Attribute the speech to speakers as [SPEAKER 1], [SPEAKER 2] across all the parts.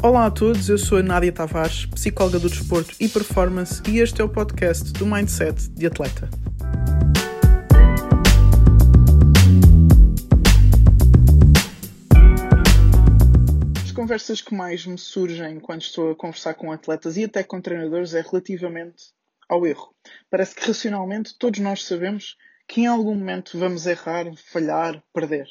[SPEAKER 1] Olá a todos, eu sou a Nádia Tavares, psicóloga do desporto e performance, e este é o podcast do Mindset de Atleta. As conversas que mais me surgem quando estou a conversar com atletas e até com treinadores é relativamente ao erro. Parece que racionalmente todos nós sabemos que em algum momento vamos errar, falhar, perder.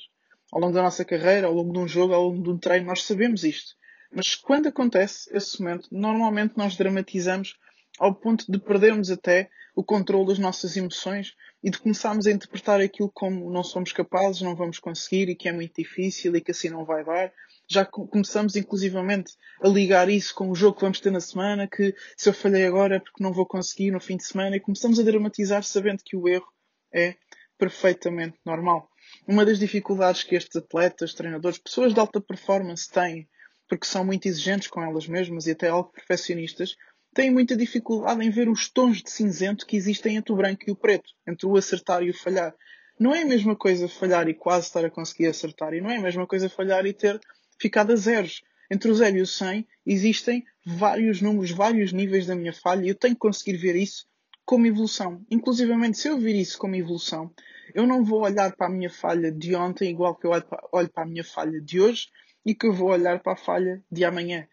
[SPEAKER 1] Ao longo da nossa carreira, ao longo de um jogo, ao longo de um treino, nós sabemos isto. Mas quando acontece esse momento, normalmente nós dramatizamos ao ponto de perdermos até o controle das nossas emoções e de começarmos a interpretar aquilo como não somos capazes, não vamos conseguir e que é muito difícil e que assim não vai dar. Já começamos inclusivamente a ligar isso com o jogo que vamos ter na semana, que se eu falhei agora é porque não vou conseguir no fim de semana e começamos a dramatizar sabendo que o erro é perfeitamente normal. Uma das dificuldades que estes atletas, treinadores, pessoas de alta performance têm porque são muito exigentes com elas mesmas e até algo perfeccionistas, têm muita dificuldade em ver os tons de cinzento que existem entre o branco e o preto, entre o acertar e o falhar. Não é a mesma coisa falhar e quase estar a conseguir acertar, e não é a mesma coisa falhar e ter ficado a zeros. Entre o zero e o 100 existem vários números, vários níveis da minha falha e eu tenho que conseguir ver isso como evolução. Inclusivamente, se eu vir isso como evolução, eu não vou olhar para a minha falha de ontem igual que eu olho para a minha falha de hoje e que eu vou olhar para a falha de amanhã.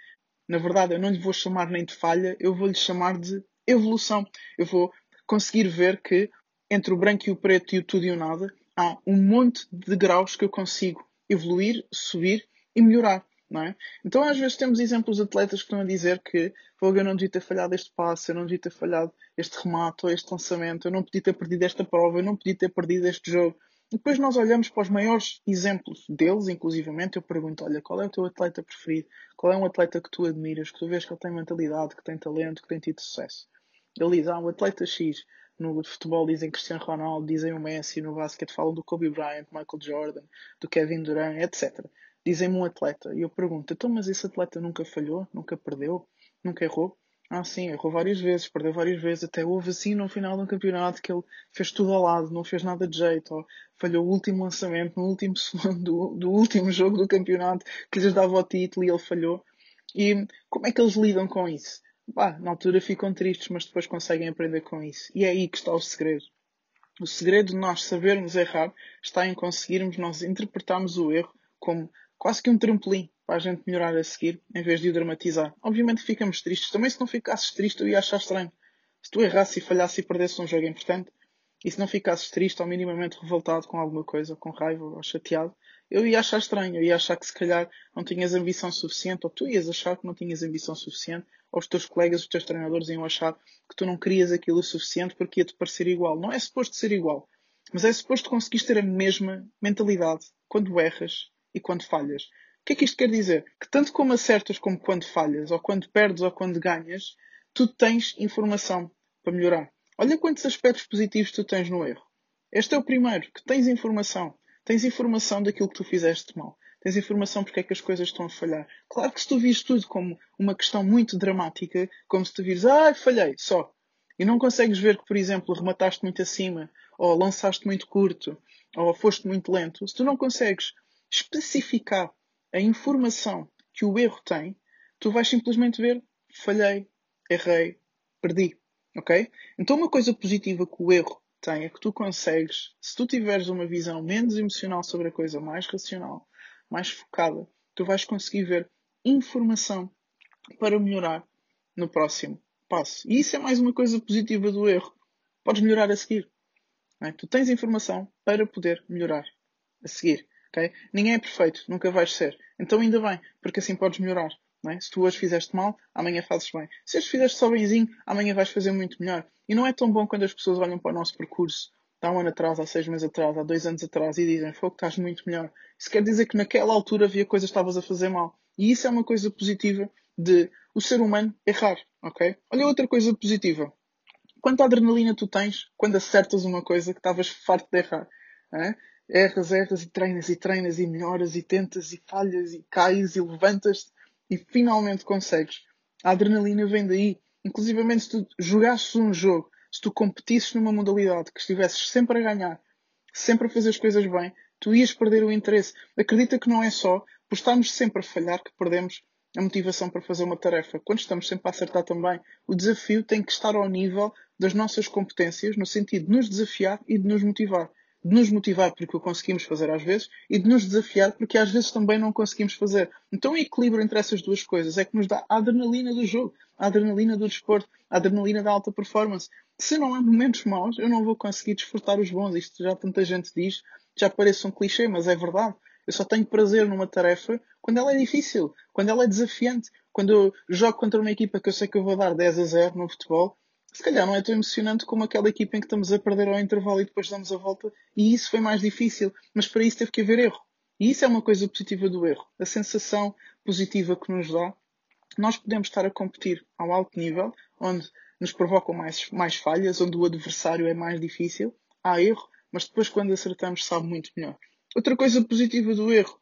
[SPEAKER 1] Na verdade, eu não lhe vou chamar nem de falha, eu vou lhe chamar de evolução. Eu vou conseguir ver que entre o branco e o preto e o tudo e o nada há um monte de graus que eu consigo evoluir, subir e melhorar. É? Então, às vezes, temos exemplos de atletas que estão a dizer que eu não devia ter falhado este passo, eu não devia ter falhado este remate ou este lançamento, eu não podia ter perdido esta prova, eu não podia ter perdido este jogo. E depois nós olhamos para os maiores exemplos deles, inclusivamente, eu pergunto, olha, qual é o teu atleta preferido? Qual é um atleta que tu admiras, que tu vês que ele tem mentalidade, que tem talento, que tem tido sucesso? Ele diz, ah, um atleta X. No futebol dizem Cristiano Ronaldo, dizem o Messi, no basquete falam do Kobe Bryant, Michael Jordan, do Kevin Durant, etc. Dizem-me um atleta. E eu pergunto, então, mas esse atleta nunca falhou? Nunca perdeu? Nunca errou? Ah, sim, errou várias vezes, perdeu várias vezes. Até houve assim no final do campeonato que ele fez tudo ao lado, não fez nada de jeito. Ou falhou o último lançamento no último segundo do, do último jogo do campeonato que lhes dava o título e ele falhou. E como é que eles lidam com isso? Bah, na altura ficam tristes, mas depois conseguem aprender com isso. E é aí que está o segredo. O segredo de nós sabermos errar está em conseguirmos nós interpretarmos o erro como quase que um trampolim para a gente melhorar a seguir, em vez de o dramatizar. Obviamente ficamos tristes. Também se não ficasses triste, eu ia achar estranho. Se tu errasses e falhasses e perdesses um jogo importante, e se não ficasses triste ou minimamente revoltado com alguma coisa, com raiva ou chateado, eu ia achar estranho. Eu ia achar que se calhar não tinhas ambição suficiente, ou tu ias achar que não tinhas ambição suficiente, ou os teus colegas, os teus treinadores iam achar que tu não querias aquilo o suficiente porque ia-te parecer igual. Não é suposto ser igual, mas é suposto conseguires ter a mesma mentalidade quando erras e quando falhas. O que é que isto quer dizer? Que tanto como acertas como quando falhas, ou quando perdes ou quando ganhas, tu tens informação para melhorar. Olha quantos aspectos positivos tu tens no erro. Este é o primeiro, que tens informação. Tens informação daquilo que tu fizeste mal. Tens informação porque é que as coisas estão a falhar. Claro que se tu vires tudo como uma questão muito dramática, como se tu vires, ah, falhei, só. E não consegues ver que, por exemplo, remataste muito acima, ou lançaste muito curto, ou foste muito lento. Se tu não consegues especificar a informação que o erro tem, tu vais simplesmente ver, falhei, errei, perdi. Ok? Então uma coisa positiva que o erro tem é que tu consegues, se tu tiveres uma visão menos emocional sobre a coisa, mais racional, mais focada, tu vais conseguir ver informação para melhorar no próximo passo. E isso é mais uma coisa positiva do erro. Podes melhorar a seguir. É? Tu tens informação para poder melhorar a seguir. Okay? Ninguém é perfeito, nunca vais ser. Então ainda bem, porque assim podes melhorar. É? Se tu hoje fizeste mal, amanhã fazes bem. Se hoje fizeste só benzinho, amanhã vais fazer muito melhor. E não é tão bom quando as pessoas olham para o nosso percurso há um ano atrás, há seis meses atrás, há dois anos atrás e dizem, fogo, estás muito melhor. Isso quer dizer que naquela altura havia coisas que estavas a fazer mal. E isso é uma coisa positiva de o ser humano errar, ok? Olha outra coisa positiva. Quanta adrenalina tu tens quando acertas uma coisa que estavas farto de errar? É? Erras, erras e treinas e treinas e melhoras e tentas e falhas e cais e levantas-te e finalmente consegues. A adrenalina vem daí. Inclusive, se tu jogasses um jogo, se tu competisses numa modalidade que estivesses sempre a ganhar, sempre a fazer as coisas bem, tu ias perder o interesse. Acredita que não é só por estarmos sempre a falhar que perdemos a motivação para fazer uma tarefa. Quando estamos sempre a acertar também, o desafio tem que estar ao nível das nossas competências, no sentido de nos desafiar e de nos motivar. De nos motivar porque o conseguimos fazer às vezes e de nos desafiar porque às vezes também não conseguimos fazer. Então o equilíbrio entre essas duas coisas é que nos dá a adrenalina do jogo, a adrenalina do desporto, a adrenalina da alta performance. Se não há momentos maus, eu não vou conseguir desfrutar os bons. Isto já tanta gente diz, já parece um clichê, mas é verdade. Eu só tenho prazer numa tarefa quando ela é difícil, quando ela é desafiante, quando eu jogo contra uma equipa que eu sei que eu vou dar 10 a 0 no futebol, se calhar não é tão emocionante como aquela equipa em que estamos a perder ao intervalo e depois damos a volta, e isso foi mais difícil, mas para isso teve que haver erro. E isso é uma coisa positiva do erro, a sensação positiva que nos dá. Nós podemos estar a competir ao alto nível, onde nos provocam mais, mais falhas, onde o adversário é mais difícil, há erro, mas depois quando acertamos sabe muito melhor. Outra coisa positiva do erro,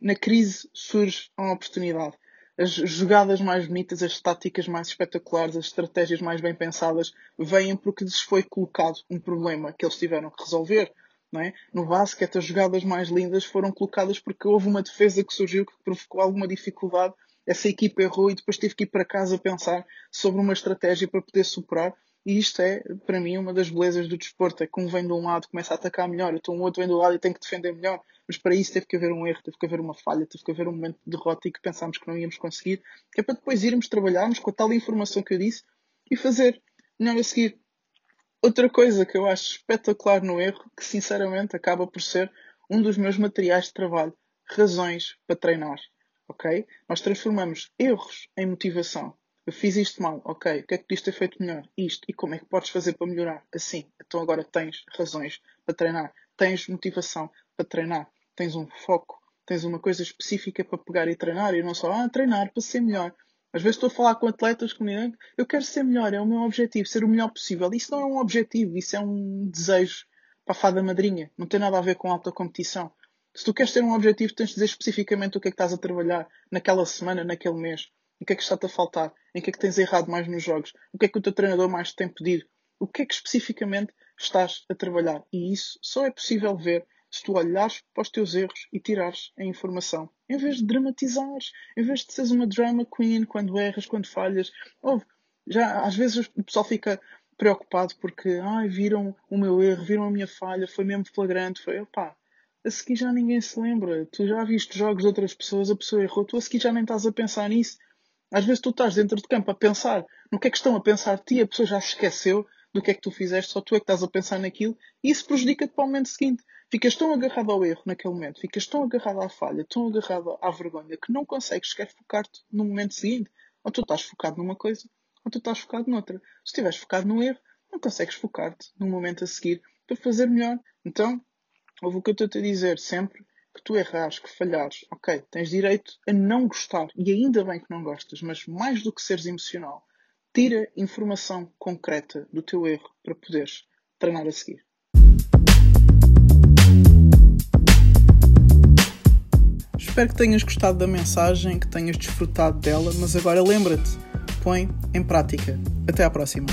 [SPEAKER 1] na crise surge uma oportunidade. As jogadas mais bonitas, as táticas mais espetaculares, as estratégias mais bem pensadas vêm porque lhes foi colocado um problema que eles tiveram que resolver. Não é? No basquete, as jogadas mais lindas foram colocadas porque houve uma defesa que surgiu que provocou alguma dificuldade. Essa equipa errou e depois teve que ir para casa pensar sobre uma estratégia para poder superar e isto é, para mim, uma das belezas do desporto. É que um vem de um lado começa a atacar melhor, então um outro vem do lado e tem que defender melhor. Mas para isso teve que haver um erro, teve que haver uma falha, teve que haver um momento de derrota e que pensámos que não íamos conseguir. Que é para depois irmos trabalharmos com a tal informação que eu disse e fazer melhor a seguir. Outra coisa que eu acho espetacular no erro, que sinceramente acaba por ser um dos meus materiais de trabalho, razões para treinar. Ok? Nós transformamos erros em motivação. Eu fiz isto mal, ok. O que é que podias ter feito melhor? Isto. E como é que podes fazer para melhorar? Assim. Então agora tens razões para treinar. Tens motivação para treinar. Tens um foco. Tens uma coisa específica para pegar e treinar. E não só, ah, treinar para ser melhor. Às vezes estou a falar com atletas que me eu quero ser melhor, é o meu objetivo, ser o melhor possível. Isso não é um objetivo, isso é um desejo para a fada madrinha. Não tem nada a ver com alta competição. Se tu queres ter um objetivo, tens de dizer especificamente o que é que estás a trabalhar naquela semana, naquele mês. O que é que está-te a faltar? Em que é que tens errado mais nos jogos? O que é que o teu treinador mais te tem pedido? O que é que especificamente estás a trabalhar? E isso só é possível ver se tu olhares para os teus erros e tirares a informação. Em vez de dramatizares, em vez de seres uma drama queen quando erras, quando falhas. Ouve, já às vezes o pessoal fica preocupado porque ai, viram o meu erro, viram a minha falha, foi mesmo flagrante, foi opá. A seguir já ninguém se lembra. Tu já viste jogos de outras pessoas, a pessoa errou, tu a seguir já nem estás a pensar nisso. Às vezes tu estás dentro de campo a pensar no que é que estão a pensar de ti, a pessoa já se esqueceu do que é que tu fizeste, só tu é que estás a pensar naquilo, e isso prejudica-te para o momento seguinte. Ficas tão agarrado ao erro naquele momento, ficas tão agarrado à falha, tão agarrado à vergonha, que não consegues sequer focar-te no momento seguinte. Ou tu estás focado numa coisa, ou tu estás focado noutra. Se estiveres focado no erro, não consegues focar-te no momento a seguir para fazer melhor. Então, ouve o que eu estou a dizer sempre que tu errares, que falhares, ok, tens direito a não gostar, e ainda bem que não gostas, mas mais do que seres emocional, tira informação concreta do teu erro para poderes treinar a seguir. Espero que tenhas gostado da mensagem, que tenhas desfrutado dela, mas agora lembra-te, põe em prática. Até à próxima.